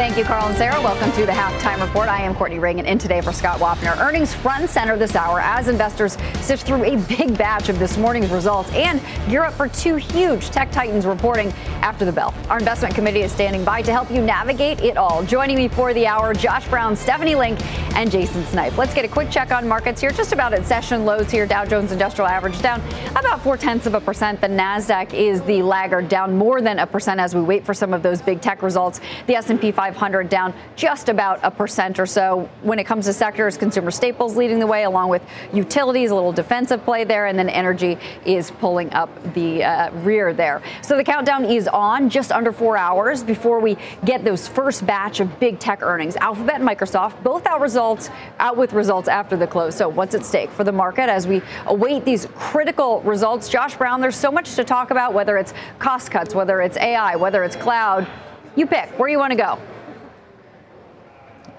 Thank you, Carl and Sarah. Welcome to the halftime report. I am Courtney Reagan in today for Scott Wapner. Earnings front and center this hour as investors sift through a big batch of this morning's results and gear up for two huge tech titans reporting after the bell. Our investment committee is standing by to help you navigate it all. Joining me for the hour, Josh Brown, Stephanie Link, and Jason Snipe. Let's get a quick check on markets here. Just about at session lows here. Dow Jones Industrial Average down about four tenths of a percent. The Nasdaq is the laggard, down more than a percent as we wait for some of those big tech results. The S&P 500 down just about a percent or so. When it comes to sectors, consumer staples leading the way, along with utilities, a little defensive play there, and then energy is pulling up the uh, rear there. So the countdown is on just under four hours before we get those first batch of big tech earnings. Alphabet and Microsoft both out results out with results after the close. So what's at stake for the market as we await these critical results? Josh Brown, there's so much to talk about, whether it's cost cuts, whether it's AI, whether it's cloud. You pick where you want to go.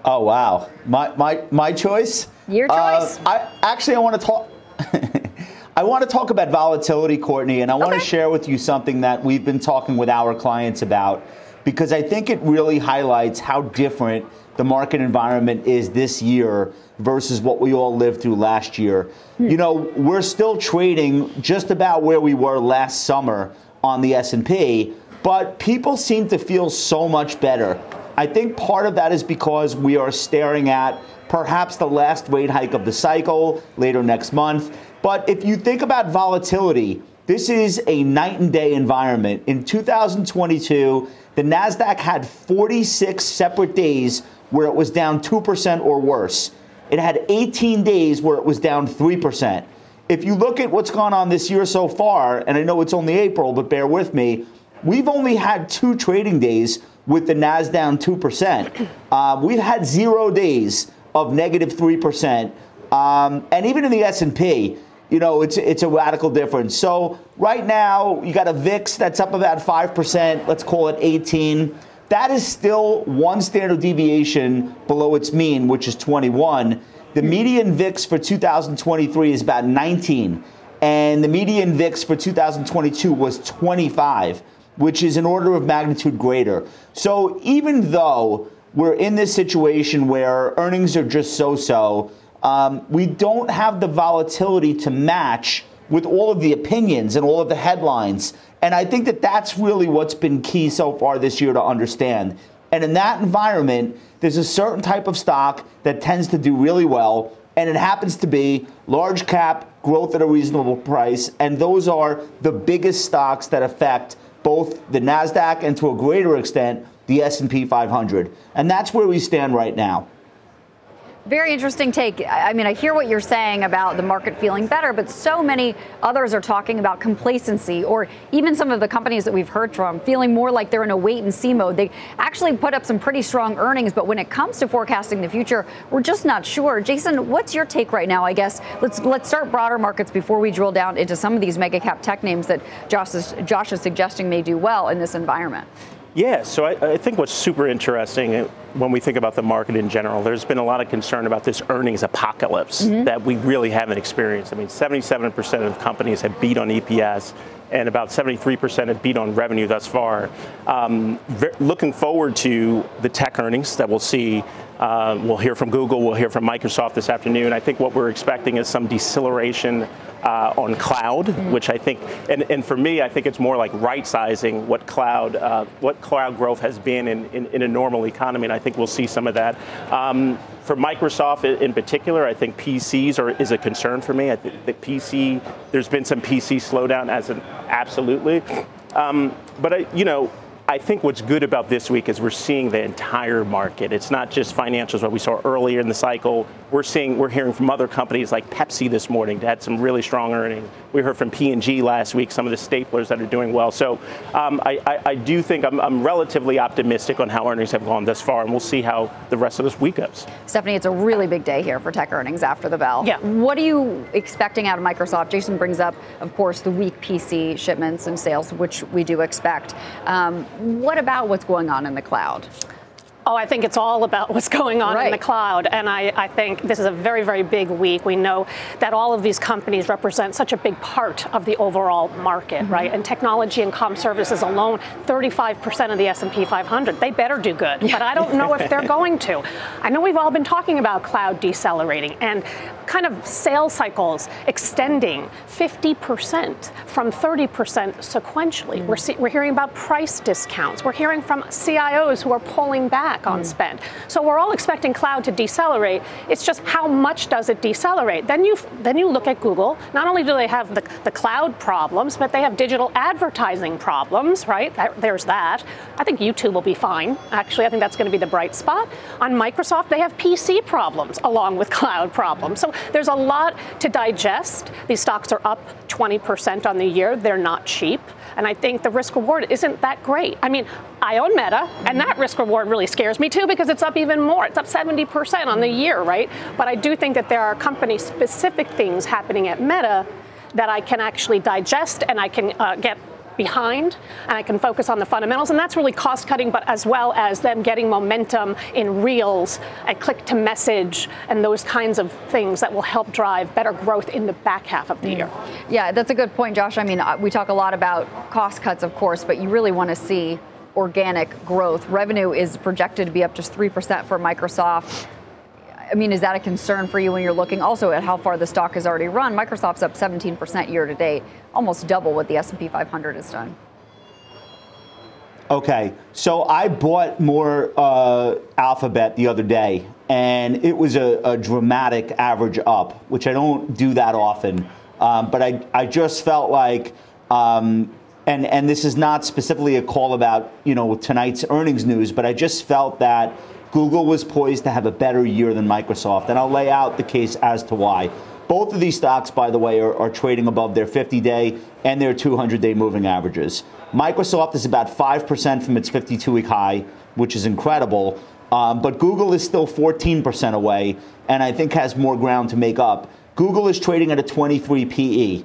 Oh wow, my my my choice. Your choice. Uh, I actually I want to talk. I want to talk about volatility, Courtney, and I want Okay. to share with you something that we've been talking with our clients about because I think it really highlights how different the market environment is this year versus what we all lived through last year. You know, we're still trading just about where we were last summer on the S&P, but people seem to feel so much better. I think part of that is because we are staring at perhaps the last rate hike of the cycle later next month. But if you think about volatility, this is a night and day environment. In 2022, the NASDAQ had 46 separate days where it was down 2% or worse. It had 18 days where it was down 3%. If you look at what's gone on this year so far, and I know it's only April, but bear with me, we've only had two trading days with the Nas down 2%. Uh, we've had zero days of negative 3%. Um, and even in the S&P, you know, it's, it's a radical difference. So right now, you got a VIX that's up about 5%, let's call it 18. That is still one standard deviation below its mean, which is 21. The median VIX for 2023 is about 19, and the median VIX for 2022 was 25, which is an order of magnitude greater. So even though we're in this situation where earnings are just so so, um, we don't have the volatility to match with all of the opinions and all of the headlines. And I think that that's really what's been key so far this year to understand. And in that environment, there's a certain type of stock that tends to do really well, and it happens to be large cap growth at a reasonable price, and those are the biggest stocks that affect both the Nasdaq and to a greater extent the S&P 500. And that's where we stand right now. Very interesting take. I mean, I hear what you're saying about the market feeling better, but so many others are talking about complacency, or even some of the companies that we've heard from feeling more like they're in a wait and see mode. They actually put up some pretty strong earnings, but when it comes to forecasting the future, we're just not sure. Jason, what's your take right now? I guess let's let's start broader markets before we drill down into some of these mega cap tech names that Josh is, Josh is suggesting may do well in this environment. Yeah, so I, I think what's super interesting uh, when we think about the market in general, there's been a lot of concern about this earnings apocalypse that we really haven't experienced. I mean, 77% of companies have beat on EPS. And about 73% have beat on revenue thus far. Um, looking forward to the tech earnings that we'll see. Uh, we'll hear from Google, we'll hear from Microsoft this afternoon. I think what we're expecting is some deceleration uh, on cloud, which I think, and, and for me, I think it's more like right sizing what cloud, uh, what cloud growth has been in, in, in a normal economy, and I think we'll see some of that. Um, for Microsoft in particular, I think PCs are, is a concern for me. I think that PC, there's been some PC slowdown as an absolutely. Um, but I, you know, I think what's good about this week is we're seeing the entire market. It's not just financials, what we saw earlier in the cycle. We're seeing, we're hearing from other companies like Pepsi this morning that had some really strong earnings. We heard from P&G last week, some of the staplers that are doing well. So um, I, I, I, do think I'm, I'm relatively optimistic on how earnings have gone thus far, and we'll see how the rest of this week goes. Stephanie, it's a really big day here for tech earnings after the bell. Yeah. What are you expecting out of Microsoft? Jason brings up, of course, the weak PC shipments and sales, which we do expect. Um, what about what's going on in the cloud? Oh, I think it's all about what's going on right. in the cloud. And I, I, think this is a very, very big week. We know that all of these companies represent such a big part of the overall market, mm-hmm. right? And technology and com services alone, 35% of the S&P 500. They better do good. But I don't know if they're going to. I know we've all been talking about cloud decelerating and kind of sales cycles extending 50% from 30% sequentially. Mm-hmm. We're, see, we're hearing about price discounts. We're hearing from CIOs who are pulling back on mm. spend. So we're all expecting cloud to decelerate. It's just how much does it decelerate? Then you then you look at Google. Not only do they have the, the cloud problems, but they have digital advertising problems, right? There's that. I think YouTube will be fine. Actually, I think that's going to be the bright spot. On Microsoft, they have PC problems along with cloud problems. So there's a lot to digest. These stocks are up 20% on the year. They're not cheap. And I think the risk reward isn't that great. I mean, I own Meta, and that risk reward really scares me too because it's up even more. It's up 70% on the year, right? But I do think that there are company specific things happening at Meta that I can actually digest and I can uh, get behind and I can focus on the fundamentals. And that's really cost cutting, but as well as them getting momentum in reels and click to message and those kinds of things that will help drive better growth in the back half of the mm. year. Yeah, that's a good point, Josh. I mean, uh, we talk a lot about cost cuts, of course, but you really want to see organic growth. Revenue is projected to be up just 3% for Microsoft. I mean, is that a concern for you when you're looking also at how far the stock has already run? Microsoft's up 17% year to date, almost double what the S&P 500 has done. Okay, so I bought more uh, Alphabet the other day, and it was a, a, dramatic average up, which I don't do that often. Um, but I, I just felt like, um, and and this is not specifically a call about you know tonight's earnings news, but I just felt that Google was poised to have a better year than Microsoft, and I'll lay out the case as to why. Both of these stocks, by the way, are, are trading above their 50 day and their 200 day moving averages. Microsoft is about 5% from its 52 week high, which is incredible. Um, but Google is still 14% away, and I think has more ground to make up. Google is trading at a 23 PE.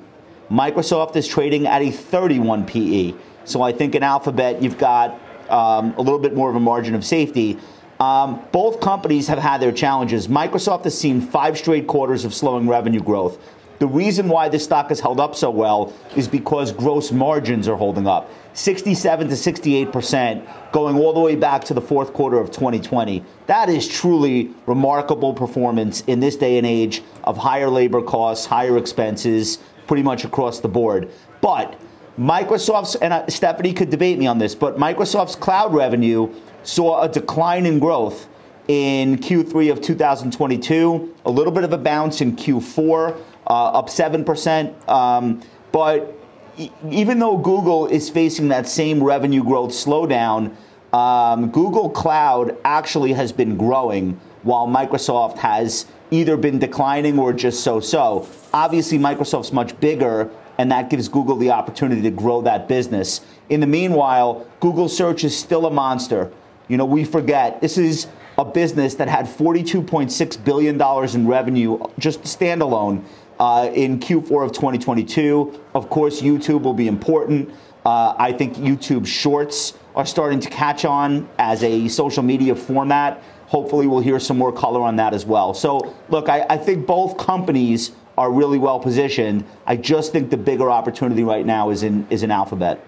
Microsoft is trading at a 31 PE. So I think in Alphabet, you've got um, a little bit more of a margin of safety. Um, both companies have had their challenges. Microsoft has seen five straight quarters of slowing revenue growth. The reason why this stock has held up so well is because gross margins are holding up 67 to 68 percent, going all the way back to the fourth quarter of 2020. That is truly remarkable performance in this day and age of higher labor costs, higher expenses, pretty much across the board. But Microsoft's, and uh, Stephanie could debate me on this, but Microsoft's cloud revenue saw a decline in growth in Q3 of 2022, a little bit of a bounce in Q4, uh, up 7%. Um, but e- even though Google is facing that same revenue growth slowdown, um, Google Cloud actually has been growing while Microsoft has either been declining or just so so. Obviously, Microsoft's much bigger, and that gives Google the opportunity to grow that business. In the meanwhile, Google search is still a monster. You know, we forget this is a business that had $42.6 billion in revenue just standalone uh, in Q4 of 2022. Of course, YouTube will be important. Uh, I think YouTube Shorts are starting to catch on as a social media format. Hopefully, we'll hear some more color on that as well. So, look, I, I think both companies are really well positioned. I just think the bigger opportunity right now is in is in Alphabet.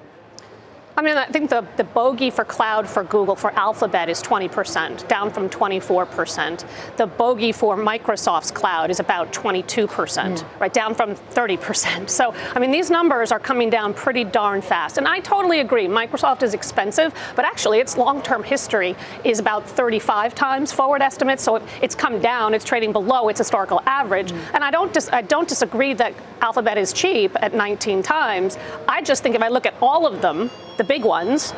I mean, I think the, the bogey for cloud for Google for Alphabet is 20%, down from 24%. The bogey for Microsoft's cloud is about 22%, mm. right, down from 30%. So, I mean, these numbers are coming down pretty darn fast. And I totally agree. Microsoft is expensive, but actually its long-term history is about 35 times forward estimates. So it's come down. It's trading below its historical average. Mm. And I don't, dis- I don't disagree that Alphabet is cheap at 19 times. I just think if I look at all of them, the big ones,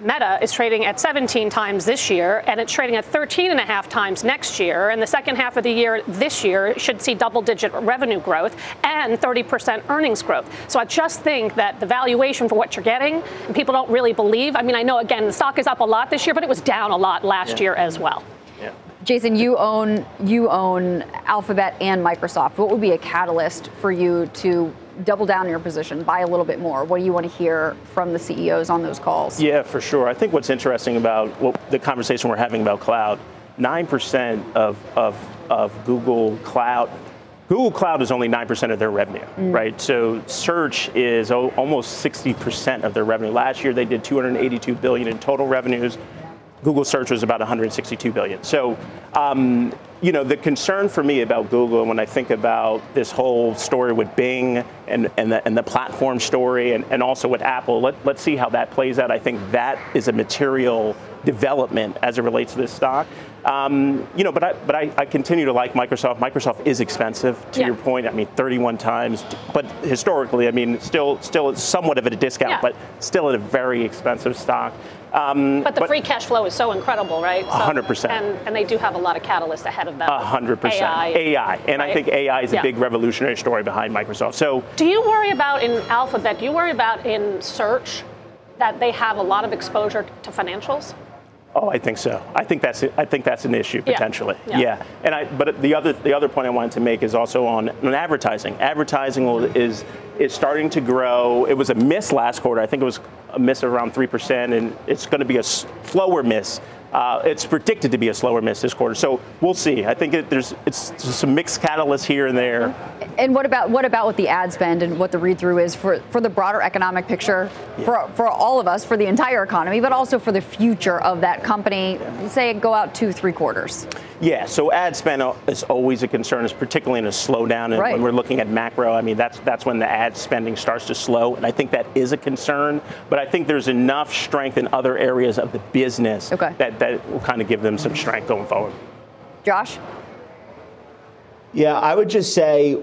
Meta is trading at 17 times this year, and it's trading at 13 and a half times next year. And the second half of the year this year should see double digit revenue growth and 30% earnings growth. So I just think that the valuation for what you're getting, people don't really believe. I mean, I know, again, the stock is up a lot this year, but it was down a lot last yeah. year as well. Yeah. Jason, you own you own Alphabet and Microsoft. What would be a catalyst for you to double down your position, buy a little bit more? What do you want to hear from the CEOs on those calls? Yeah, for sure. I think what's interesting about what, the conversation we're having about cloud, 9% of, of, of Google Cloud Google Cloud is only 9% of their revenue, mm. right? So search is o- almost 60% of their revenue. Last year they did 282 billion in total revenues. Google search was about 162 billion. So um, you know, the concern for me about Google when I think about this whole story with Bing and, and, the, and the platform story and, and also with Apple, let, let's see how that plays out. I think that is a material development as it relates to this stock. Um, you know, but I, but I, I, continue to like Microsoft. Microsoft is expensive, to yeah. your point. I mean, 31 times, but historically, I mean, still, still somewhat of a discount, yeah. but still at a very expensive stock. Um, but the but free cash flow is so incredible, right? So, 100%. And, and they do have a lot of catalysts ahead of them. 100%. AI. AI. And right? I think AI is a yeah. big revolutionary story behind Microsoft. So, do you worry about in Alphabet, do you worry about in search that they have a lot of exposure to financials? Oh, I think so. I think that's I think that's an issue potentially. Yeah. yeah. yeah. And I but the other the other point I wanted to make is also on, on advertising. Advertising is is starting to grow. It was a miss last quarter. I think it was a miss of around 3% and it's going to be a slower miss uh, it's predicted to be a slower miss this quarter. So we'll see. I think it, there's it's some mixed catalysts here and there. And what about what about with the ad spend and what the read through is for, for the broader economic picture yeah. for for all of us, for the entire economy, but also for the future of that company? Say go out two three quarters. Yeah, so ad spend is always a concern, particularly in a slowdown. And right. when we're looking at macro, I mean, that's that's when the ad spending starts to slow, and I think that is a concern. But I think there's enough strength in other areas of the business okay. that, that will kind of give them some strength going forward. Josh? Yeah, I would just say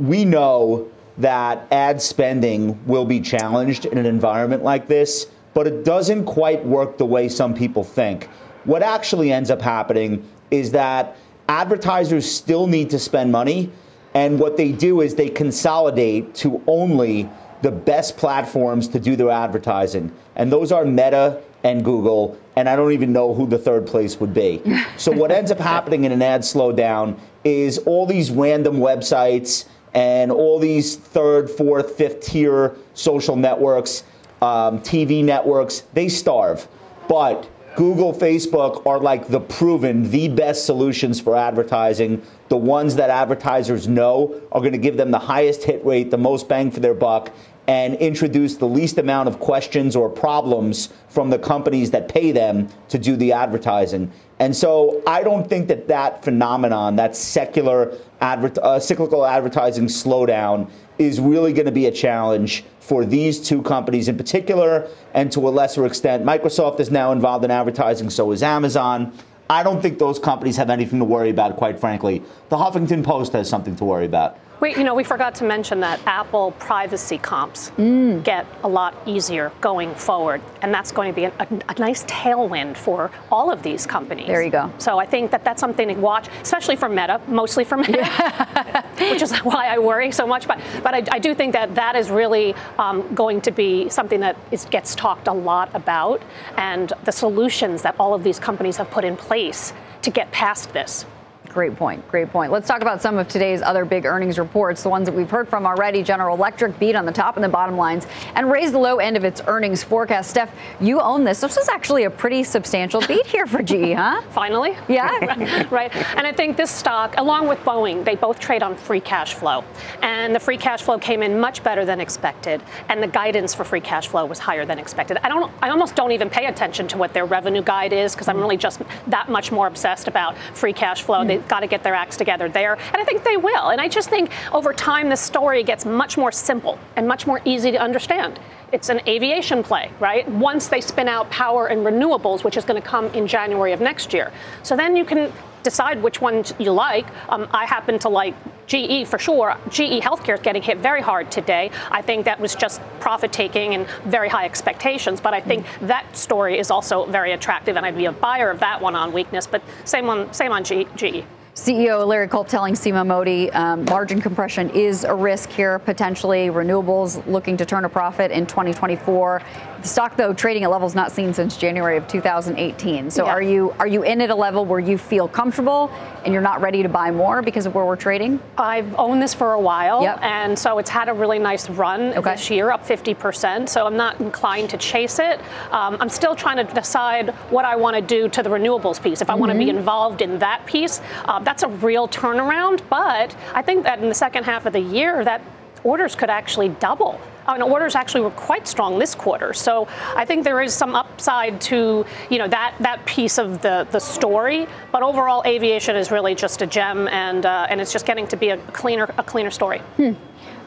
we know that ad spending will be challenged in an environment like this, but it doesn't quite work the way some people think what actually ends up happening is that advertisers still need to spend money. And what they do is they consolidate to only the best platforms to do their advertising. And those are Meta and Google. And I don't even know who the third place would be. so, what ends up happening in an ad slowdown is all these random websites and all these third, fourth, fifth tier social networks, um, TV networks, they starve. But Google, Facebook are like the proven, the best solutions for advertising. The ones that advertisers know are going to give them the highest hit rate, the most bang for their buck, and introduce the least amount of questions or problems from the companies that pay them to do the advertising. And so I don't think that that phenomenon, that secular adver- uh, cyclical advertising slowdown, is really going to be a challenge for these two companies in particular, and to a lesser extent, Microsoft is now involved in advertising, so is Amazon. I don't think those companies have anything to worry about, quite frankly. The Huffington Post has something to worry about. We, you know, we forgot to mention that Apple privacy comps mm. get a lot easier going forward, and that's going to be a, a, a, nice tailwind for all of these companies. There you go. So I think that that's something to watch, especially for Meta, mostly for Meta, yeah. which is why I worry so much. But but I, I do think that that is really um, going to be something that is, gets talked a lot about, and the solutions that all of these companies have put in place to get past this. Great point. Great point. Let's talk about some of today's other big earnings reports, the ones that we've heard from already. General Electric beat on the top and the bottom lines and raised the low end of its earnings forecast. Steph, you own this. This is actually a pretty substantial beat here for GE, huh? Finally. Yeah. right. And I think this stock, along with Boeing, they both trade on free cash flow. And the free cash flow came in much better than expected. And the guidance for free cash flow was higher than expected. I don't I almost don't even pay attention to what their revenue guide is because I'm really just that much more obsessed about free cash flow. Mm. They got to get their acts together there. And I think they will. And I just think over time, the story gets much more simple and much more easy to understand it's an aviation play, right? Once they spin out power and renewables, which is going to come in January of next year. So then you can decide which ones you like. Um, I happen to like GE for sure. GE Healthcare is getting hit very hard today. I think that was just profit taking and very high expectations. But I think mm. that story is also very attractive, and I'd be a buyer of that one on weakness. But same on same on GE. CEO Larry Culp telling Seema Modi um, margin compression is a risk here, potentially. Renewables looking to turn a profit in 2024. The stock, though, trading at levels not seen since January of 2018. So, yeah. are you are you in at a level where you feel comfortable and you're not ready to buy more because of where we're trading? I've owned this for a while, yep. and so it's had a really nice run okay. this year, up 50%. So I'm not inclined to chase it. Um, I'm still trying to decide what I want to do to the renewables piece. If I mm-hmm. want to be involved in that piece, uh, that's a real turnaround. But I think that in the second half of the year, that orders could actually double. I mean, orders actually were quite strong this quarter. So I think there is some upside to you know that that piece of the the story. But overall, aviation is really just a gem, and uh, and it's just getting to be a cleaner a cleaner story. Hmm.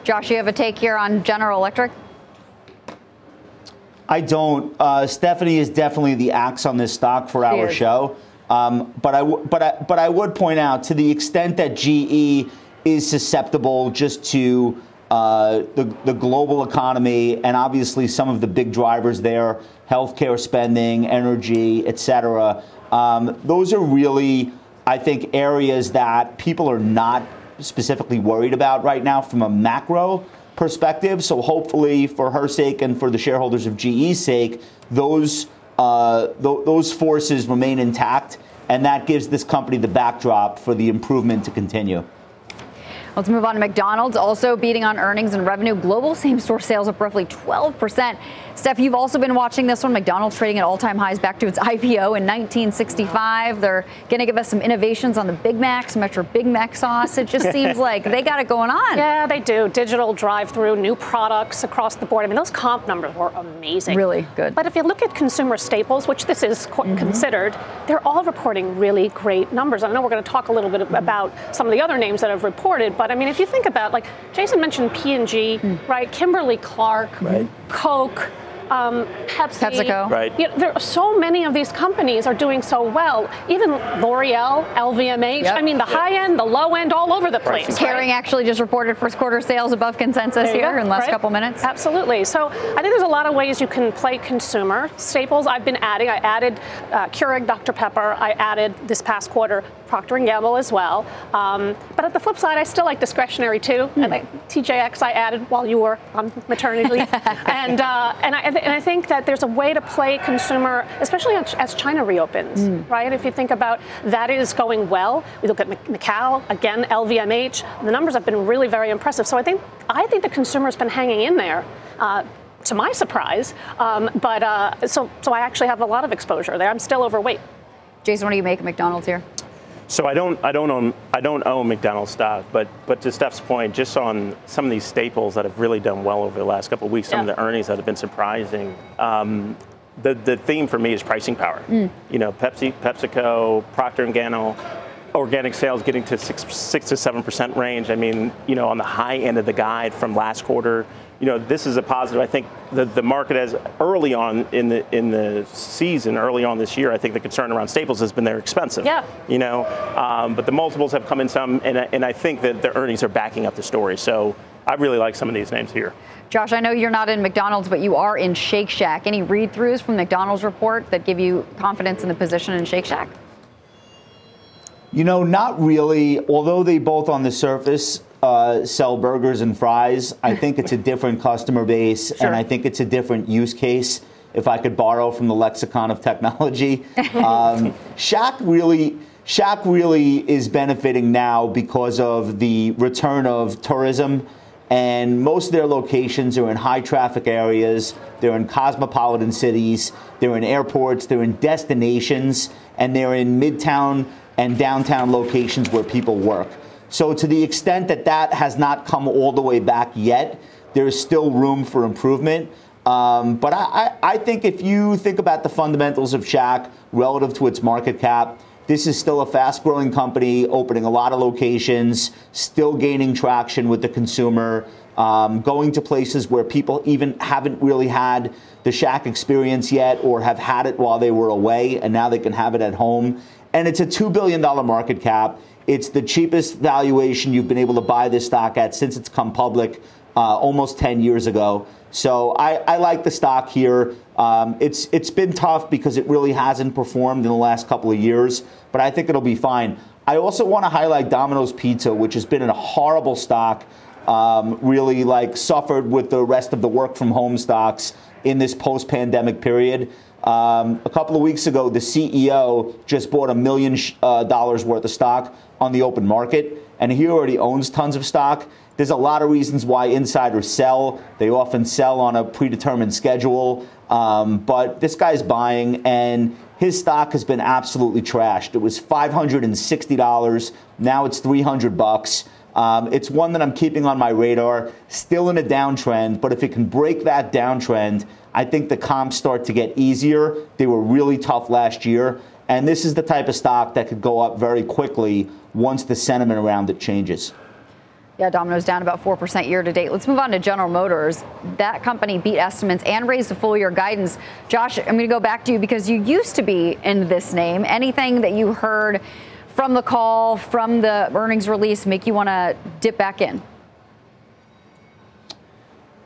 Josh, you have a take here on General Electric. I don't. Uh, Stephanie is definitely the axe on this stock for our show. Um, but I w- but I, but I would point out to the extent that GE is susceptible just to uh, the, the global economy and obviously some of the big drivers there, healthcare spending, energy, et cetera. Um, those are really, I think, areas that people are not specifically worried about right now from a macro perspective. So hopefully, for her sake and for the shareholders of GE's sake, those uh, th- those forces remain intact, and that gives this company the backdrop for the improvement to continue. Let's move on to McDonald's, also beating on earnings and revenue. Global same store sales up roughly 12%. Steph, you've also been watching this one. McDonald's trading at all time highs back to its IPO in 1965. They're going to give us some innovations on the Big Mac, some extra Big Mac sauce. It just seems like they got it going on. Yeah, they do. Digital drive through, new products across the board. I mean, those comp numbers were amazing. Really good. But if you look at consumer staples, which this is mm-hmm. considered, they're all reporting really great numbers. I know we're going to talk a little bit about some of the other names that have reported, but but I mean, if you think about, like, Jason mentioned P&G, mm. right? Kimberly Clark, right. Coke, um, Pepsi. PepsiCo. Right. You know, there are so many of these companies are doing so well. Even L'Oreal, LVMH. Yep. I mean, the yep. high end, the low end, all over the place. Right. Kering actually just reported first quarter sales above consensus here go. in the last right. couple minutes. Absolutely. So I think there's a lot of ways you can play consumer staples. I've been adding. I added uh, Keurig Dr Pepper. I added this past quarter Procter and Gamble as well. Um, but at the flip side, I still like discretionary too. Mm. like TJX I added while you were on maternity leave, and uh, and I and I think that there's a way to play consumer, especially as China reopens, mm. right? If you think about that is going well. We look at Macau again, LVMH. The numbers have been really very impressive. So I think I think the consumer's been hanging in there. Uh, to my surprise, um, but uh, so so I actually have a lot of exposure there. I'm still overweight. Jason, what do you make of McDonald's here? So I don't, I don't own, I don't own McDonald's stock, but but to Steph's point, just on some of these staples that have really done well over the last couple of weeks, some yeah. of the earnings that have been surprising. Um, the the theme for me is pricing power. Mm. You know, Pepsi, PepsiCo, Procter and Gamble, organic sales getting to six, six to seven percent range. I mean, you know, on the high end of the guide from last quarter, you know, this is a positive. I think the, the market has early on in the in the season, early on this year, I think the concern around staples has been they're expensive. Yeah. You know, um, but the multiples have come in some, and, and I think that the earnings are backing up the story. So I really like some of these names here. Josh, I know you're not in McDonald's, but you are in Shake Shack. Any read throughs from McDonald's report that give you confidence in the position in Shake Shack? You know, not really. Although they both on the surface uh, sell burgers and fries, I think it's a different customer base, sure. and I think it's a different use case. If I could borrow from the lexicon of technology, um, Shack really. Shack really is benefiting now because of the return of tourism, and most of their locations are in high traffic areas. They're in cosmopolitan cities, they're in airports, they're in destinations, and they're in midtown and downtown locations where people work. So, to the extent that that has not come all the way back yet, there is still room for improvement. Um, but I, I, think if you think about the fundamentals of Shack relative to its market cap, this is still a fast growing company, opening a lot of locations, still gaining traction with the consumer. um, going to places where people even haven't really had the Shack experience yet or have had it while they were away, and now they can have it at home. And it's a $2 billion market cap. It's the cheapest valuation you've been able to buy this stock at since it's come public uh, almost 10 years ago. So I, I like the stock here. Um, it's it's been tough because it really hasn't performed in the last couple of years, but I think it'll be fine. I also want to highlight Domino's Pizza, which has been a horrible stock. Um, really like suffered with the rest of the work from home stocks in this post pandemic period. Um, a couple of weeks ago, the CEO just bought a million uh, dollars worth of stock on the open market, and he already owns tons of stock. There's a lot of reasons why insiders sell. They often sell on a predetermined schedule. Um, but this guy's buying, and his stock has been absolutely trashed. It was $560. Now it's 300 bucks. Um, it's one that I'm keeping on my radar, still in a downtrend, but if it can break that downtrend, I think the comps start to get easier. They were really tough last year, and this is the type of stock that could go up very quickly once the sentiment around it changes. Yeah, Domino's down about 4% year to date. Let's move on to General Motors. That company beat estimates and raised the full year guidance. Josh, I'm going to go back to you because you used to be in this name. Anything that you heard from the call, from the earnings release, make you want to dip back in?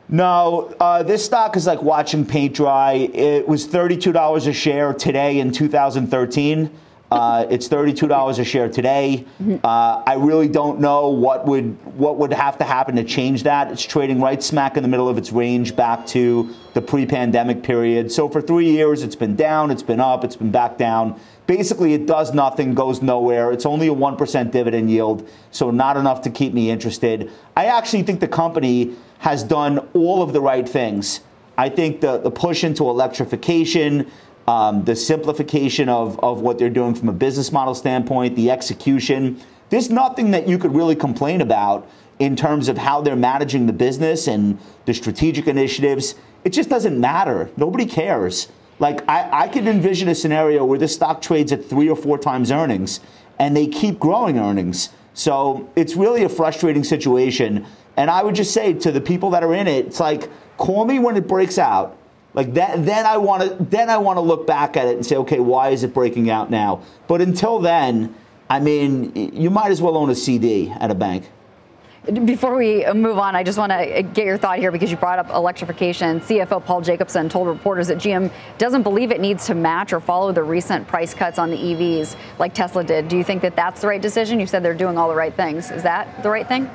No, uh, this stock is like watching paint dry. It was $32 a share today in 2013. Uh, it's thirty-two dollars a share today. Uh, I really don't know what would what would have to happen to change that. It's trading right smack in the middle of its range back to the pre-pandemic period. So for three years, it's been down, it's been up, it's been back down. Basically, it does nothing, goes nowhere. It's only a one percent dividend yield, so not enough to keep me interested. I actually think the company has done all of the right things. I think the the push into electrification um, the simplification of, of what they're doing from a business model standpoint, the execution. There's nothing that you could really complain about in terms of how they're managing the business and the strategic initiatives. It just doesn't matter. Nobody cares. Like, I, I can envision a scenario where this stock trades at three or four times earnings and they keep growing earnings. So it's really a frustrating situation. And I would just say to the people that are in it, it's like, call me when it breaks out like that, then I want to then I want to look back at it and say, okay, why is it breaking out now? But until then, I mean, you might as well own a CD at a bank. Before we uh, move on, I just want to uh, get your thought here because you brought up electrification. CFO Paul Jacobson told reporters that GM doesn't believe it needs to match or follow the recent price cuts on the EVs like Tesla did. Do you think that that's the right decision? You said they're doing all the right things. Is that the right thing?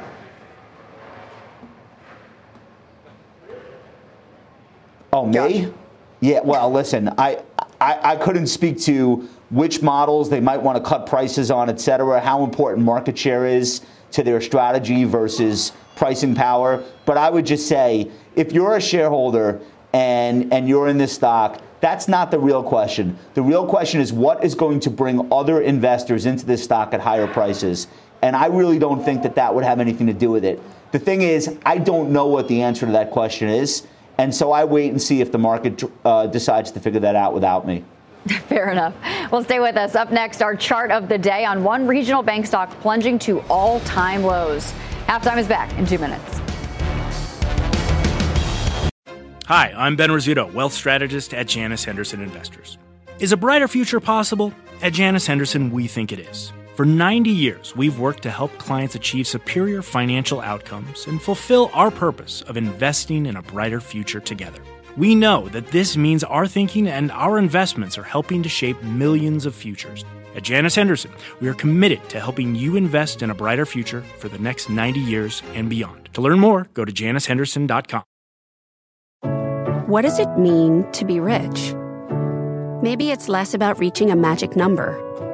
Oh, me? Yeah, well, listen, I, I, I couldn't speak to which models they might want to cut prices on, et cetera, how important market share is to their strategy versus pricing power. But I would just say if you're a shareholder and, and you're in this stock, that's not the real question. The real question is what is going to bring other investors into this stock at higher prices? And I really don't think that that would have anything to do with it. The thing is, I don't know what the answer to that question is. And so I wait and see if the market uh, decides to figure that out without me. Fair enough. Well, stay with us. Up next, our chart of the day on one regional bank stock plunging to all time lows. Halftime is back in two minutes. Hi, I'm Ben Rizzuto, wealth strategist at Janus Henderson Investors. Is a brighter future possible? At Janus Henderson, we think it is. For 90 years, we've worked to help clients achieve superior financial outcomes and fulfill our purpose of investing in a brighter future together. We know that this means our thinking and our investments are helping to shape millions of futures. At Janus Henderson, we are committed to helping you invest in a brighter future for the next 90 years and beyond. To learn more, go to janushenderson.com. What does it mean to be rich? Maybe it's less about reaching a magic number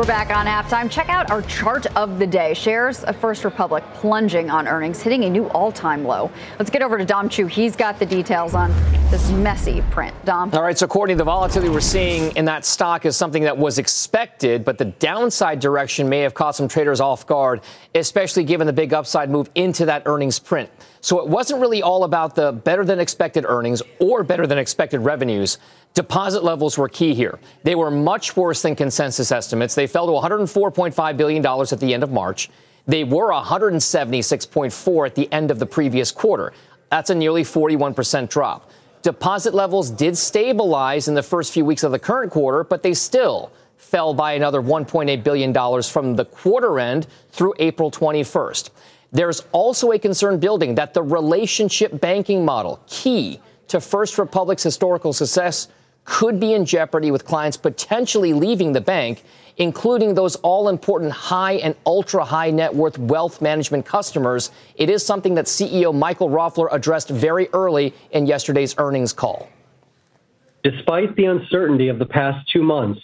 We're back on halftime. Check out our chart of the day. Shares of First Republic plunging on earnings, hitting a new all time low. Let's get over to Dom Chu. He's got the details on this messy print. Dom. All right, so Courtney, the volatility we're seeing in that stock is something that was expected, but the downside direction may have caught some traders off guard, especially given the big upside move into that earnings print. So it wasn't really all about the better than expected earnings or better than expected revenues. Deposit levels were key here. They were much worse than consensus estimates. They fell to $104.5 billion at the end of March. They were 176.4 at the end of the previous quarter. That's a nearly 41% drop. Deposit levels did stabilize in the first few weeks of the current quarter, but they still fell by another $1.8 billion from the quarter end through April 21st. There's also a concern building that the relationship banking model, key to First Republic's historical success, could be in jeopardy with clients potentially leaving the bank, including those all important high and ultra high net worth wealth management customers. It is something that CEO Michael Roffler addressed very early in yesterday's earnings call. Despite the uncertainty of the past two months,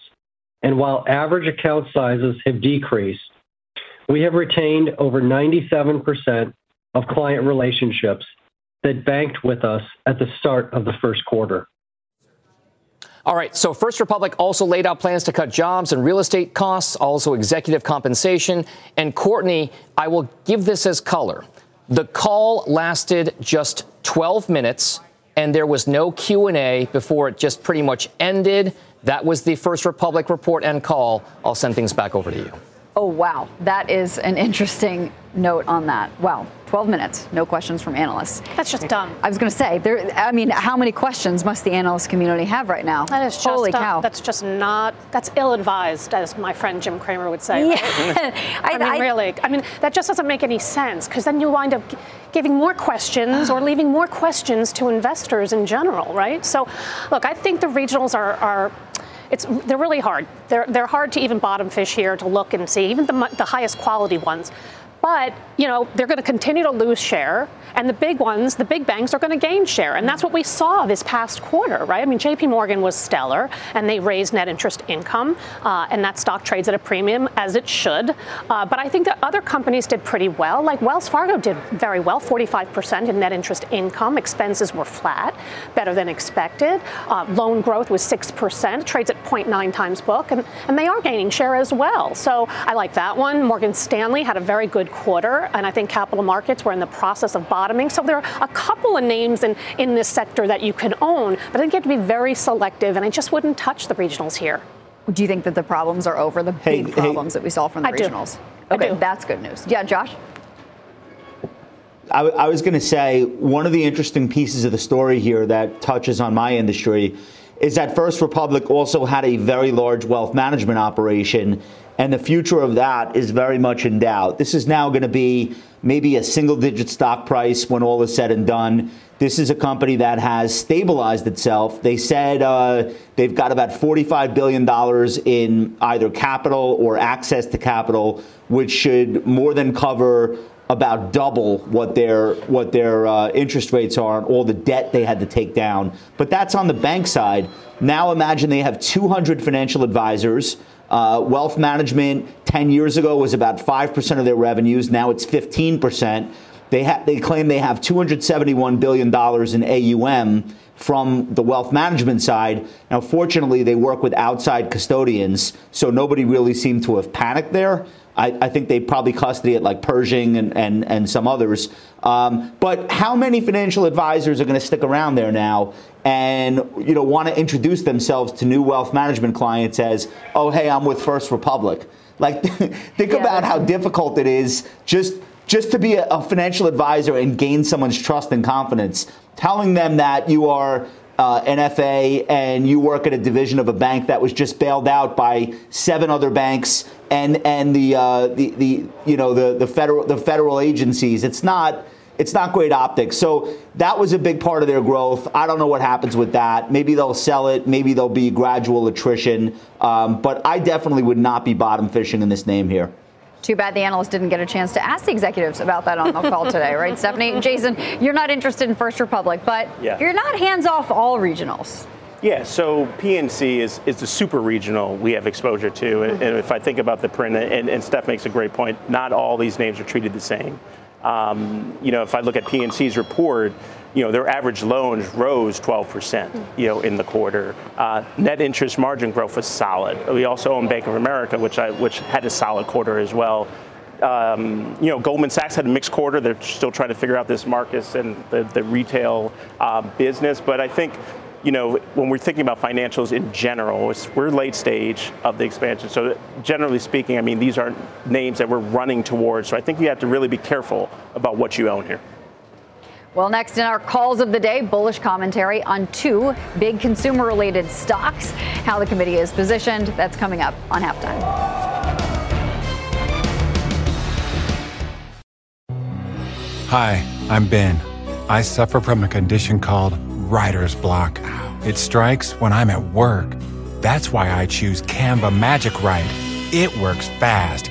and while average account sizes have decreased, we have retained over 97% of client relationships that banked with us at the start of the first quarter. All right, so First Republic also laid out plans to cut jobs and real estate costs, also executive compensation. And Courtney, I will give this as color. The call lasted just 12 minutes and there was no Q&A before it just pretty much ended. That was the First Republic report and call. I'll send things back over to you. Oh, wow. That is an interesting note on that. Wow. 12 minutes, no questions from analysts. That's just dumb. I was going to say, there. I mean, how many questions must the analyst community have right now? That is just Holy dumb. cow. That's just not. That's ill-advised, as my friend Jim Cramer would say. Yeah. I, I mean, I, really. I mean, that just doesn't make any sense because then you wind up giving more questions or leaving more questions to investors in general, right? So, look, I think the regionals are, are it's they're really hard. They're they're hard to even bottom fish here to look and see, even the the highest quality ones. But, you know, they're going to continue to lose share. And the big ones, the big banks, are going to gain share. And that's what we saw this past quarter, right? I mean, JP Morgan was stellar, and they raised net interest income, uh, and that stock trades at a premium, as it should. Uh, but I think that other companies did pretty well. Like Wells Fargo did very well, 45% in net interest income. Expenses were flat, better than expected. Uh, loan growth was 6%, trades at 0.9 times book, and, and they are gaining share as well. So I like that one. Morgan Stanley had a very good quarter, and I think capital markets were in the process of bottoming. So there are a couple of names in, in this sector that you can own, but I think you have to be very selective, and I just wouldn't touch the regionals here. Do you think that the problems are over, the Hey, big hey. problems that we saw from the I do. regionals? I Okay, do. that's good news. Yeah, Josh? I, I was going to say one of the interesting pieces of the story here that touches on my industry is that First Republic also had a very large wealth management operation, and the future of that is very much in doubt. This is now going to be maybe a single digit stock price when all is said and done. This is a company that has stabilized itself. They said uh, they've got about $45 billion in either capital or access to capital, which should more than cover about double what their what their uh, interest rates are and all the debt they had to take down. But that's on the bank side. Now imagine they have 200 financial advisors. Uh, wealth management 10 years ago was about 5% of their revenues. Now it's 15%. They, ha- they claim they have $271 billion in AUM from the wealth management side. Now, fortunately, they work with outside custodians, so nobody really seemed to have panicked there. I, I think they probably custody it like Pershing and, and, and some others. Um, but how many financial advisors are going to stick around there now and you know want to introduce themselves to new wealth management clients as, oh, hey, I'm with First Republic? Like, think Yeah, about how difficult it is just just to be a, a financial advisor and gain someone's trust and confidence. Telling them that you are uh, NFA and you work at a division of a bank that was just bailed out by seven other banks and and the uh, the, the you know the the federal the federal agencies. It's not. It's not great optics. So that was a big part of their growth. I don't know what happens with that. Maybe they'll sell it. Maybe there'll be gradual attrition. Um, but I definitely would not be bottom fishing in this name here. Too bad the analyst didn't get a chance to ask the executives about that on the call today, right, Stephanie? Jason, you're not interested in First Republic, but Yeah. you're not hands off all regionals. Yeah, so PNC is, is the super regional we have exposure to. And, and if I think about the print, and, and, Steph makes a great point, not all these names are treated the same. Um, you know, if I look at PNC's report, you know, their average loans rose 12%, you know, in the quarter. Uh, net interest margin growth was solid. We also own Bank of America, which I, which had a solid quarter as well. Um, you know, Goldman Sachs had a mixed quarter. They're still trying to figure out this Marcus and the, the retail uh, business. But I think you know, when we're thinking about financials in general, we're late stage of the expansion. So generally speaking, I mean, these are names that we're running towards. So I think you have to really be careful about what you own here. Well, next in our calls of the day, bullish commentary on two big consumer related stocks, how the committee is positioned. That's coming up on halftime. Hi, I'm Ben. I suffer from a condition called writer's block. It strikes when I'm at work. That's why I choose Canva Magic Write. It works fast,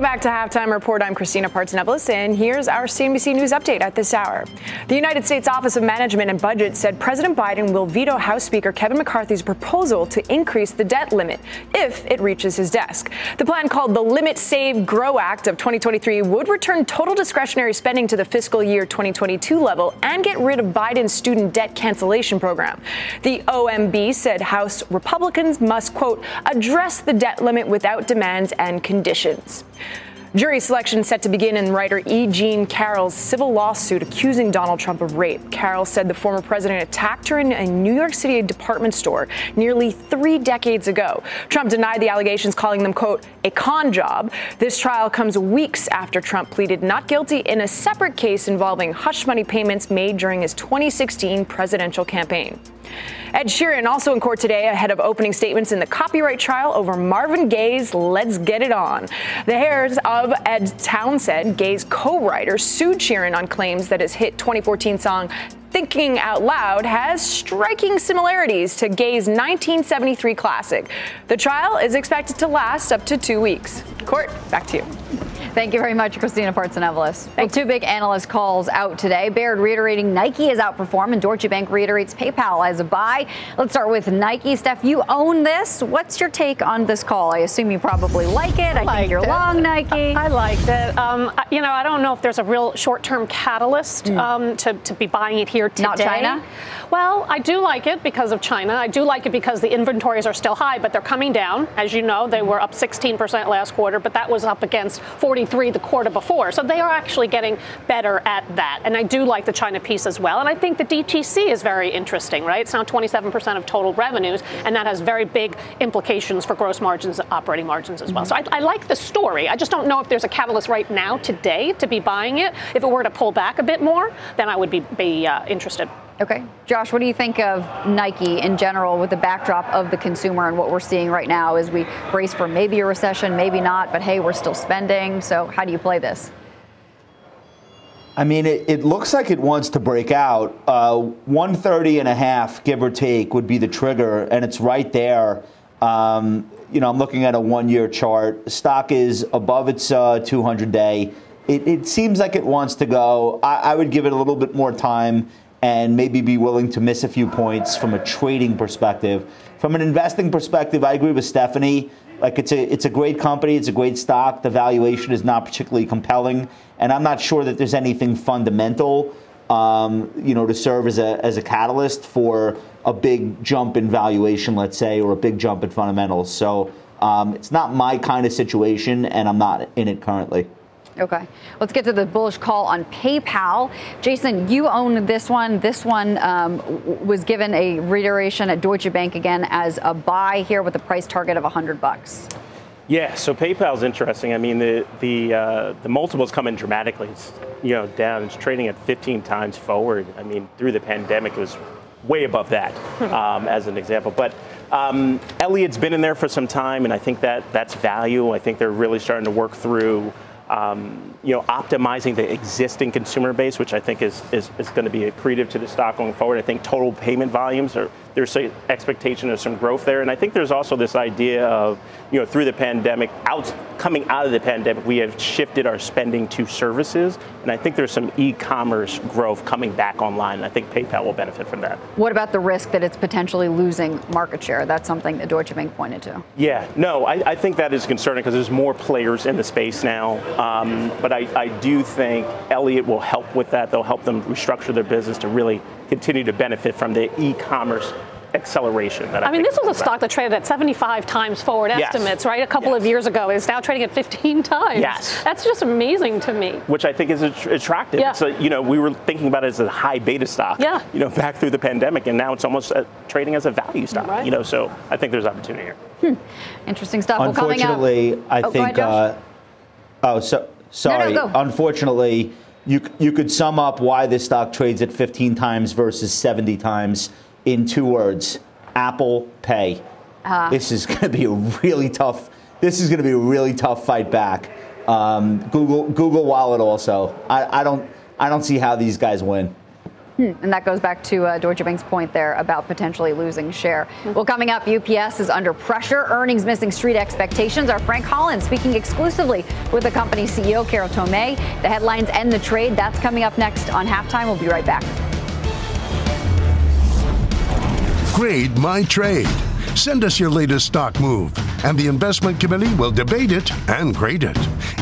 Welcome back to Halftime Report. I'm Christina Partsinevelos, and here's our CNBC News update at this hour. The United States Office of Management and Budget said President Biden will veto House Speaker Kevin McCarthy's proposal to increase the debt limit if it reaches his desk. The plan called the Limit Save Grow Act of 2023 would return total discretionary spending to the fiscal year 2022 level and get rid of Biden's student debt cancellation program. The OMB said House Republicans must, quote, address the debt limit without demands and conditions. Jury selection set to begin in writer E. Jean Carroll's civil lawsuit accusing Donald Trump of rape. Carroll said the former president attacked her in a New York City department store nearly three decades ago. Trump denied the allegations, calling them, quote, a con job. This trial comes weeks after Trump pleaded not guilty in a separate case involving hush money payments made during his 2016 presidential campaign. Ed Sheeran also in court today ahead of opening statements in the copyright trial over Marvin Gaye's Let's Get It On. The heirs of Ed Townsend, Gaye's co-writer, sued Sheeran on claims that his hit 2014 song Thinking Out Loud has striking similarities to Gaye's 1973 classic. The trial is expected to last up to two weeks. Court, back to you. Thank you very much, Christina Partsinevelos. Well, two big analyst calls out today. Baird reiterating Nike has outperformed, and Deutsche Bank reiterates PayPal as a buy. Let's start with Nike. Steph, you own this. What's your take on this call? I assume you probably like it. I, I think you're it. long Nike. I liked it. Um, you know, I don't know if there's a real short-term catalyst mm. um, to, to be buying it here today. Not China? Well, I do like it because of China. I do like it because the inventories are still high, but they're coming down. As you know, they were up 16% last quarter, but that was up against 43 the quarter before. So they are actually getting better at that. And I do like the China piece as well. And I think the DTC is very interesting, right? It's now 27% of total revenues, and that has very big implications for gross margins, operating margins as well. Mm-hmm. So I, I like the story. I just don't know if there's a catalyst right now today to be buying it. If it were to pull back a bit more, then I would be, be uh, interested. Okay. Josh, what do you think of Nike in general with the backdrop of the consumer and what we're seeing right now as we brace for maybe a recession, maybe not, but hey, we're still spending. So, how do you play this? I mean, it, it looks like it wants to break out. Uh, 130 and a half, give or take, would be the trigger, and it's right there. Um, you know, I'm looking at a one year chart. Stock is above its uh, 200 day. It, it, seems like it wants to go. I, I would give it a little bit more time and maybe be willing to miss a few points from a trading perspective. From an investing perspective, I agree with Stephanie. Like it's a it's a great company, it's a great stock. The valuation is not particularly compelling, and I'm not sure that there's anything fundamental, um, you know, to serve as a as a catalyst for a big jump in valuation, let's say, or a big jump in fundamentals. So um, it's not my kind of situation, and I'm not in it currently. Okay. Let's get to the bullish call on PayPal. Jason, you own this one. This one um, was given a reiteration at Deutsche Bank again as a buy here with a price target of 100 bucks. Yeah, so PayPal's interesting. I mean, the the uh, the multiples come in dramatically. It's you know down. It's trading at 15 times forward. I mean, through the pandemic, it was way above that, um, as an example. But um, Elliott's been in there for some time, and I think that that's value. I think they're really starting to work through um, you know, optimizing the existing consumer base, which I think is, is, is going to be accretive to the stock going forward. I think total payment volumes are there's an expectation of some growth there, and I think there's also this idea of you know through the pandemic, out coming out of the pandemic, we have shifted our spending to services, and I think there's some e-commerce growth coming back online. And I think PayPal will benefit from that. What about the risk that it's potentially losing market share? That's something that Deutsche Bank pointed to. Yeah, no, I, I think that is concerning because there's more players in the space now. Um, but I, I do think Elliott will help with that. They'll help them restructure their business to really continue to benefit from the e-commerce acceleration. That I, I mean, this was a stock that traded at 75 times forward yes. estimates, right? A couple yes. of years ago, it's now trading at 15 times. Yes, that's just amazing to me. Which I think is attractive. Yeah. So you know, we were thinking about it as a high beta stock. Yeah. You know, back through the pandemic, and now it's almost uh, trading as a value stock. Right. You know, so I think there's opportunity here. Hmm. Interesting stuff. Unfortunately, well, I oh, think. Ahead, uh, oh, so sorry. No, no, Unfortunately you you could sum up why this stock trades at 15 times versus 70 times in two words: Apple Pay. Uh, this is going to be a really tough. This is going to be a really tough fight back. Um, Google Google Wallet also. I, I don't I don't see how these guys win. Hmm. And that goes back to uh, Deutsche Bank's point there about potentially losing share. Well, coming up, UPS is under pressure, earnings missing street expectations. Our Frank Holland speaking exclusively with the company's CEO, Carol Tomé. The headlines and the trade. That's coming up next on halftime. We'll be right back. Grade my trade. Send us your latest stock move, and the investment committee will debate it and grade it.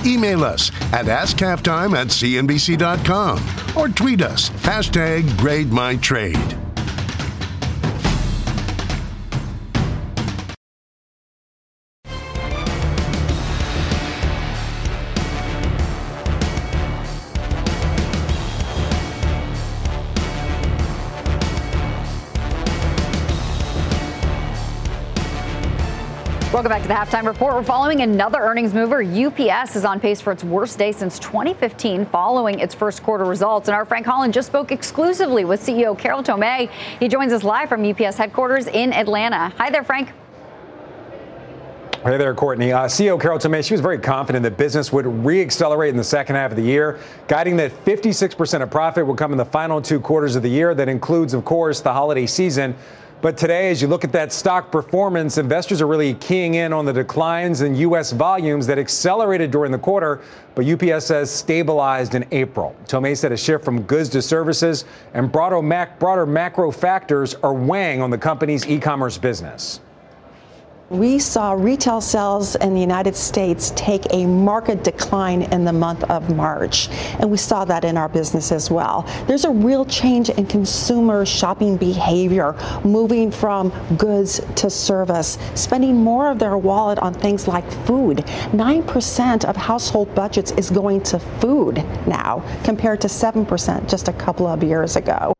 Email us at askhalftime at cnbc.com or tweet us hashtag grade Welcome back to the halftime report. We're following another earnings mover. UPS is on pace for its worst day since 2015 following its first quarter results. And our Frank Holland just spoke exclusively with CEO Carol Tomé. He joins us live from UPS headquarters in Atlanta. Hi there, Frank. Hey there, Courtney. Uh, CEO Carol Tomé, she was very confident that business would re-accelerate in the second half of the year, guiding that 56% of profit would come in the final two quarters of the year. That includes, of course, the holiday season. But today, as you look at that stock performance, investors are really keying in on the declines in U.S. volumes that accelerated during the quarter, but UPS says stabilized in April. Tomé said a shift from goods to services and broader, mac- broader macro factors are weighing on the company's e commerce business. We saw retail sales in the United States take a market decline in the month of March, and we saw that in our business as well. There's a real change in consumer shopping behavior, moving from goods to service, spending more of their wallet on things like food. 9% of household budgets is going to food now, compared to 7% just a couple of years ago.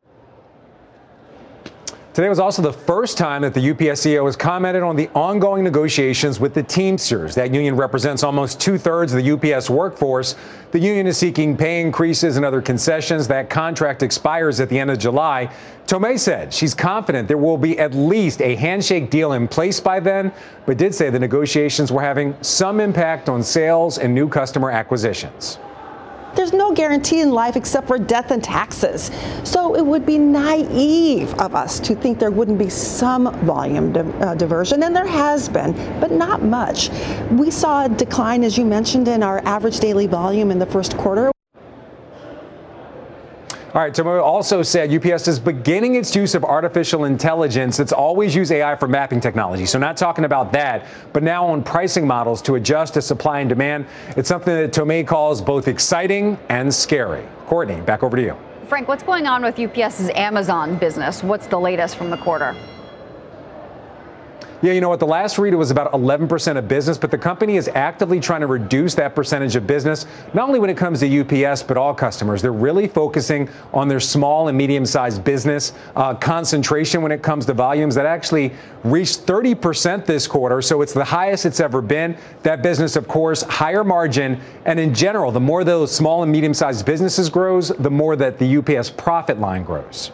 Today was also the first time that the UPS CEO has commented on the ongoing negotiations with the Teamsters. That union represents almost two thirds of the UPS workforce. The union is seeking pay increases and other concessions. That contract expires at the end of July. Tomé said she's confident there will be at least a handshake deal in place by then, but did say the negotiations were having some impact on sales and new customer acquisitions. There's no guarantee in life except for death and taxes. So it would be naive of us to think there wouldn't be some volume di- uh, diversion, and there has been, but not much. We saw a decline, as you mentioned, in our average daily volume in the first quarter. All right, Tomé also said UPS is beginning its use of artificial intelligence. It's always used AI for mapping technology. So, not talking about that, but now on pricing models to adjust to supply and demand. It's something that Tomé calls both exciting and scary. Courtney, back over to you. Frank, what's going on with UPS's Amazon business? What's the latest from the quarter? Yeah, you know what? The last read it was about 11% of business, but the company is actively trying to reduce that percentage of business, not only when it comes to UPS, but all customers. They're really focusing on their small and medium sized business uh, concentration when it comes to volumes that actually reached 30% this quarter. So it's the highest it's ever been. That business, of course, higher margin. And in general, the more those small and medium sized businesses grows, the more that the UPS profit line grows.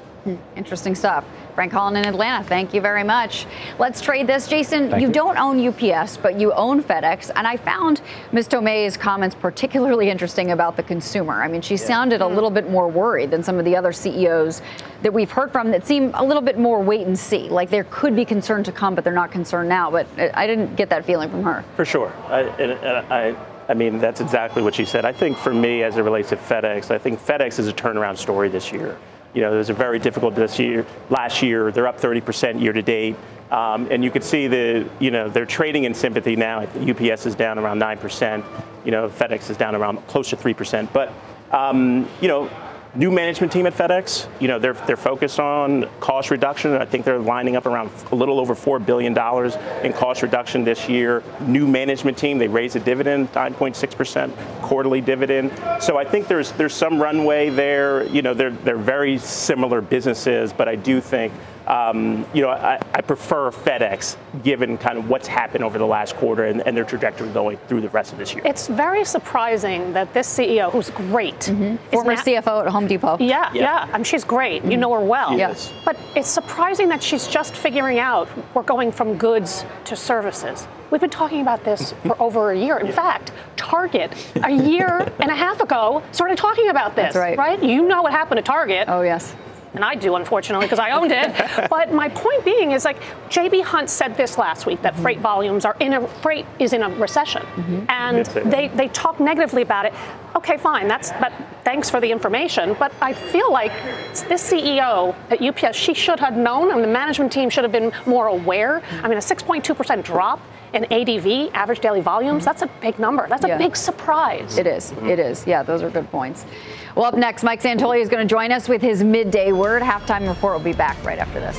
Interesting stuff. Frank Holland in Atlanta, thank you very much. Let's trade this. Jason, you, you, don't own UPS, but you own FedEx. And I found Ms. Tomé's comments particularly interesting about the consumer. I mean, she yeah. sounded a little bit more worried than some of the other CEOs that we've heard from that seem a little bit more wait and see. Like there could be concern to come, but they're not concerned now. But I didn't get that feeling from her. For sure. I, and, and I, I mean, that's exactly what she said. I think for me, as it relates to FedEx, I think FedEx is a turnaround story this year. You know, it was a very difficult this year. Last year, they're up 30% year to date. Um, and you can see the, you know, they're trading in sympathy now. UPS is down around 9%. You know, FedEx is down around close to 3%. But, um, you know, new management team at FedEx. You know, they're they're focused on cost reduction. I think they're lining up around a little over four billion dollars in cost reduction this year. New management team. They raised a dividend, 9.6 percent quarterly dividend. So I think there's there's some runway there. You know, they're they're very similar businesses, but I do think um, you know, I, I, prefer FedEx given kind of what's happened over the last quarter and, and, their trajectory going through the rest of this year. It's very surprising that this CEO, who's great, mm-hmm. former CFO at Home Depot. Yeah, yeah, yeah. I mean, she's great. Mm-hmm. You know her well. Yes. But it's surprising that she's just figuring out we're going from goods to services. We've been talking about this for over a year. In yeah. fact, Target, a year and a half ago, started talking about this. That's right. Right? You know what happened to Target. Oh, yes and I do, unfortunately, because I owned it. but my point being is like JB Hunt said this last week that mm-hmm. freight volumes are in a freight is in a recession, mm-hmm. and they they talk negatively about it. Okay, fine, that's but thanks for the information. But I feel like this CEO at UPS, she should have known, and the management team should have been more aware. I mean, a 6.2% drop in ADV, average daily volumes, that's a big number. That's a yeah. big surprise. It is. It is. Yeah, those are good points. Well, up next, Mike Santoli is going to join us with his midday word. Halftime report will be back right after this.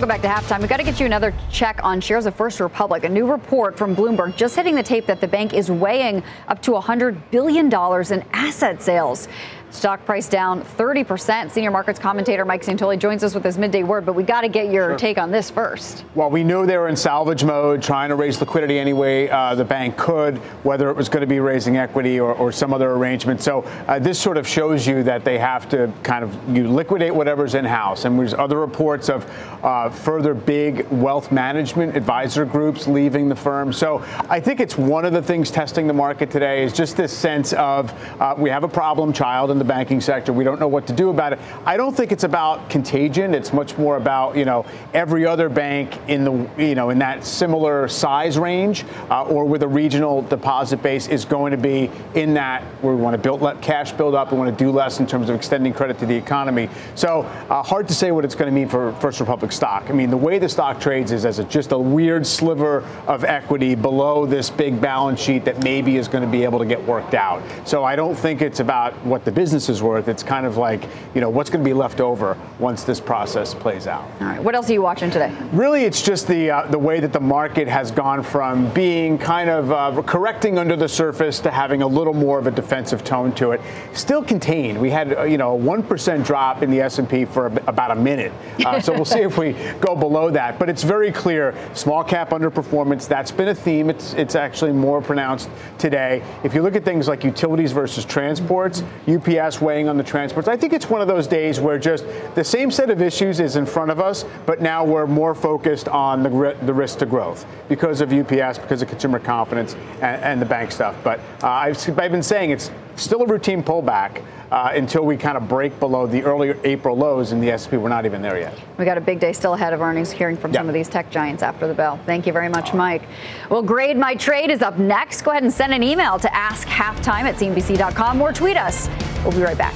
Welcome back to halftime. We've got to get you another check on shares of First Republic. A new report from Bloomberg just hitting the tape that the bank is weighing up to $100 billion in asset sales. Stock price down 30%. Senior markets commentator Mike Santoli joins us with his midday word, but we got to get your sure. take on this first. Well, we knew they were in salvage mode, trying to raise liquidity any way uh, the bank could, whether it was going to be raising equity or, or some other arrangement. So uh, this sort of shows you that they have to kind of you liquidate whatever's in house. And there's other reports of uh, further big wealth management advisor groups leaving the firm. So I think it's one of the things testing the market today is just this sense of uh, we have a problem child in the banking sector. We don't know what to do about it. I don't think it's about contagion. It's much more about you know every other bank in the you know in that similar size range uh, or with a regional deposit base is going to be in that where we want to build let cash build up. We want to do less in terms of extending credit to the economy. So uh, hard to say what it's going to mean for First Republic stock. I mean the way the stock trades is as a, just a weird sliver of equity below this big balance sheet that maybe is going to be able to get worked out. So I don't think it's about what the business is worth. It's kind of like, you know, what's going to be left over once this process plays out. All right. What else are you watching today? Really, it's just the uh, the way that the market has gone from being kind of uh, correcting under the surface to having a little more of a defensive tone to it. Still contained. We had, uh, you know, a one percent drop in the S&P for about a minute. Uh, so we'll see if we go below that. But it's very clear, small cap underperformance. That's been a theme. It's it's actually more pronounced today. If you look at things like utilities versus transports, UPS weighing on the transports. I think it's one of those days where just the same set of issues is in front of us, but now we're more focused on the, the risk to growth because of UPS, because of consumer confidence and, and the bank stuff. But uh, I've, I've been saying it's still a routine pullback uh, until we kind of break below the earlier April lows in the S&P. We're not even there yet. We got a big day still ahead of earnings, hearing from some of these tech giants after the bell. Thank you very much, Mike. Well, grade my trade is up next. Go ahead and send an email to askhalftime at cnbc.com or tweet us. We'll be right back.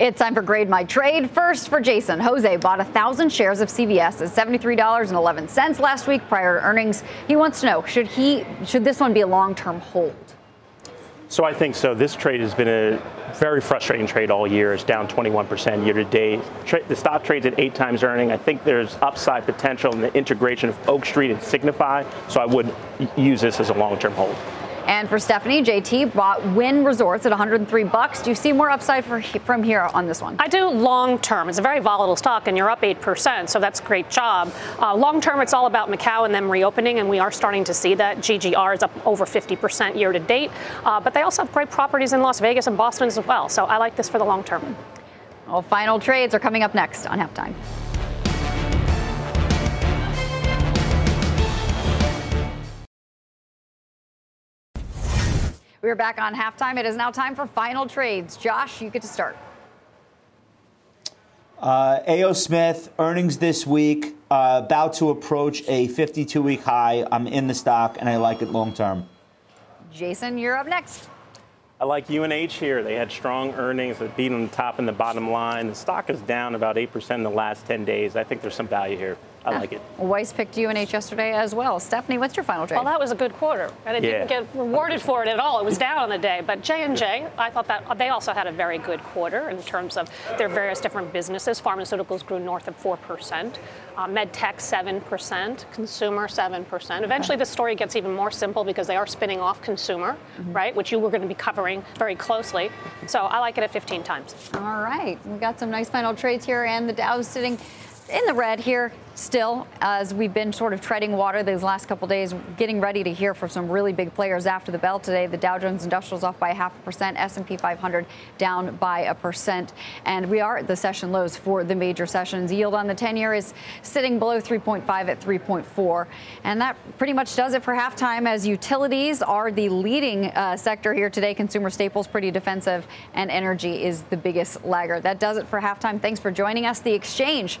It's time for Grade My Trade. First for Jason. Jose bought 1,000 shares of CVS at $73.11 last week prior to earnings. He wants to know, should he should this one be a long-term hold? So I think so. This trade has been a very frustrating trade all year. It's down 21% year to date. The stock trades at eight times earning. I think there's upside potential in the integration of Oak Street and Signify. So I would use this as a long-term hold. And for Stephanie, JT bought Wynn Resorts at 103 bucks. Do you see more upside for, from here on this one? I do long term. It's a very volatile stock, and you're up 8%, so that's a great job. Uh, long term, it's all about Macau and them reopening, and we are starting to see that. GGR is up over 50% year to date, uh, but they also have great properties in Las Vegas and Boston as well. So I like this for the long term. Well, final trades are coming up next on halftime. We're back on halftime. It is now time for final trades. Josh, you get to start. Uh, AO Smith earnings this week uh, about to approach a 52 week high. I'm in the stock and I like it long term. Jason, you're up next. I like UNH here. They had strong earnings that beat on the top and the bottom line. The stock is down about 8% in the last 10 days. I think there's some value here. I like it. Weiss picked UNH yesterday as well. Stephanie, what's your final trade? Well, that was a good quarter, and it Yeah. didn't get rewarded for it at all. It was down on the day. But J and J, I thought that they also had a very good quarter in terms of their various different businesses. Pharmaceuticals grew north of four percent, uh, MedTech seven percent, consumer seven percent. Eventually, the story gets even more simple because they are spinning off consumer, right, which you were going to be covering very closely. So I like it at 15 times. All right. We got some nice final trades here, and the Dow's sitting in the red here still as we've been sort of treading water these last couple days getting ready to hear from some really big players after the bell today. The dow jones industrials off by a half a percent s&p 500 down by a percent. And we are at the session lows for the major sessions. Yield on the 10 year is sitting below 3.5 at 3.4 and that pretty much does it for halftime as utilities are the leading uh, sector here today. Consumer staples pretty defensive and energy is the biggest laggard that does it for halftime. Thanks for joining us. The exchange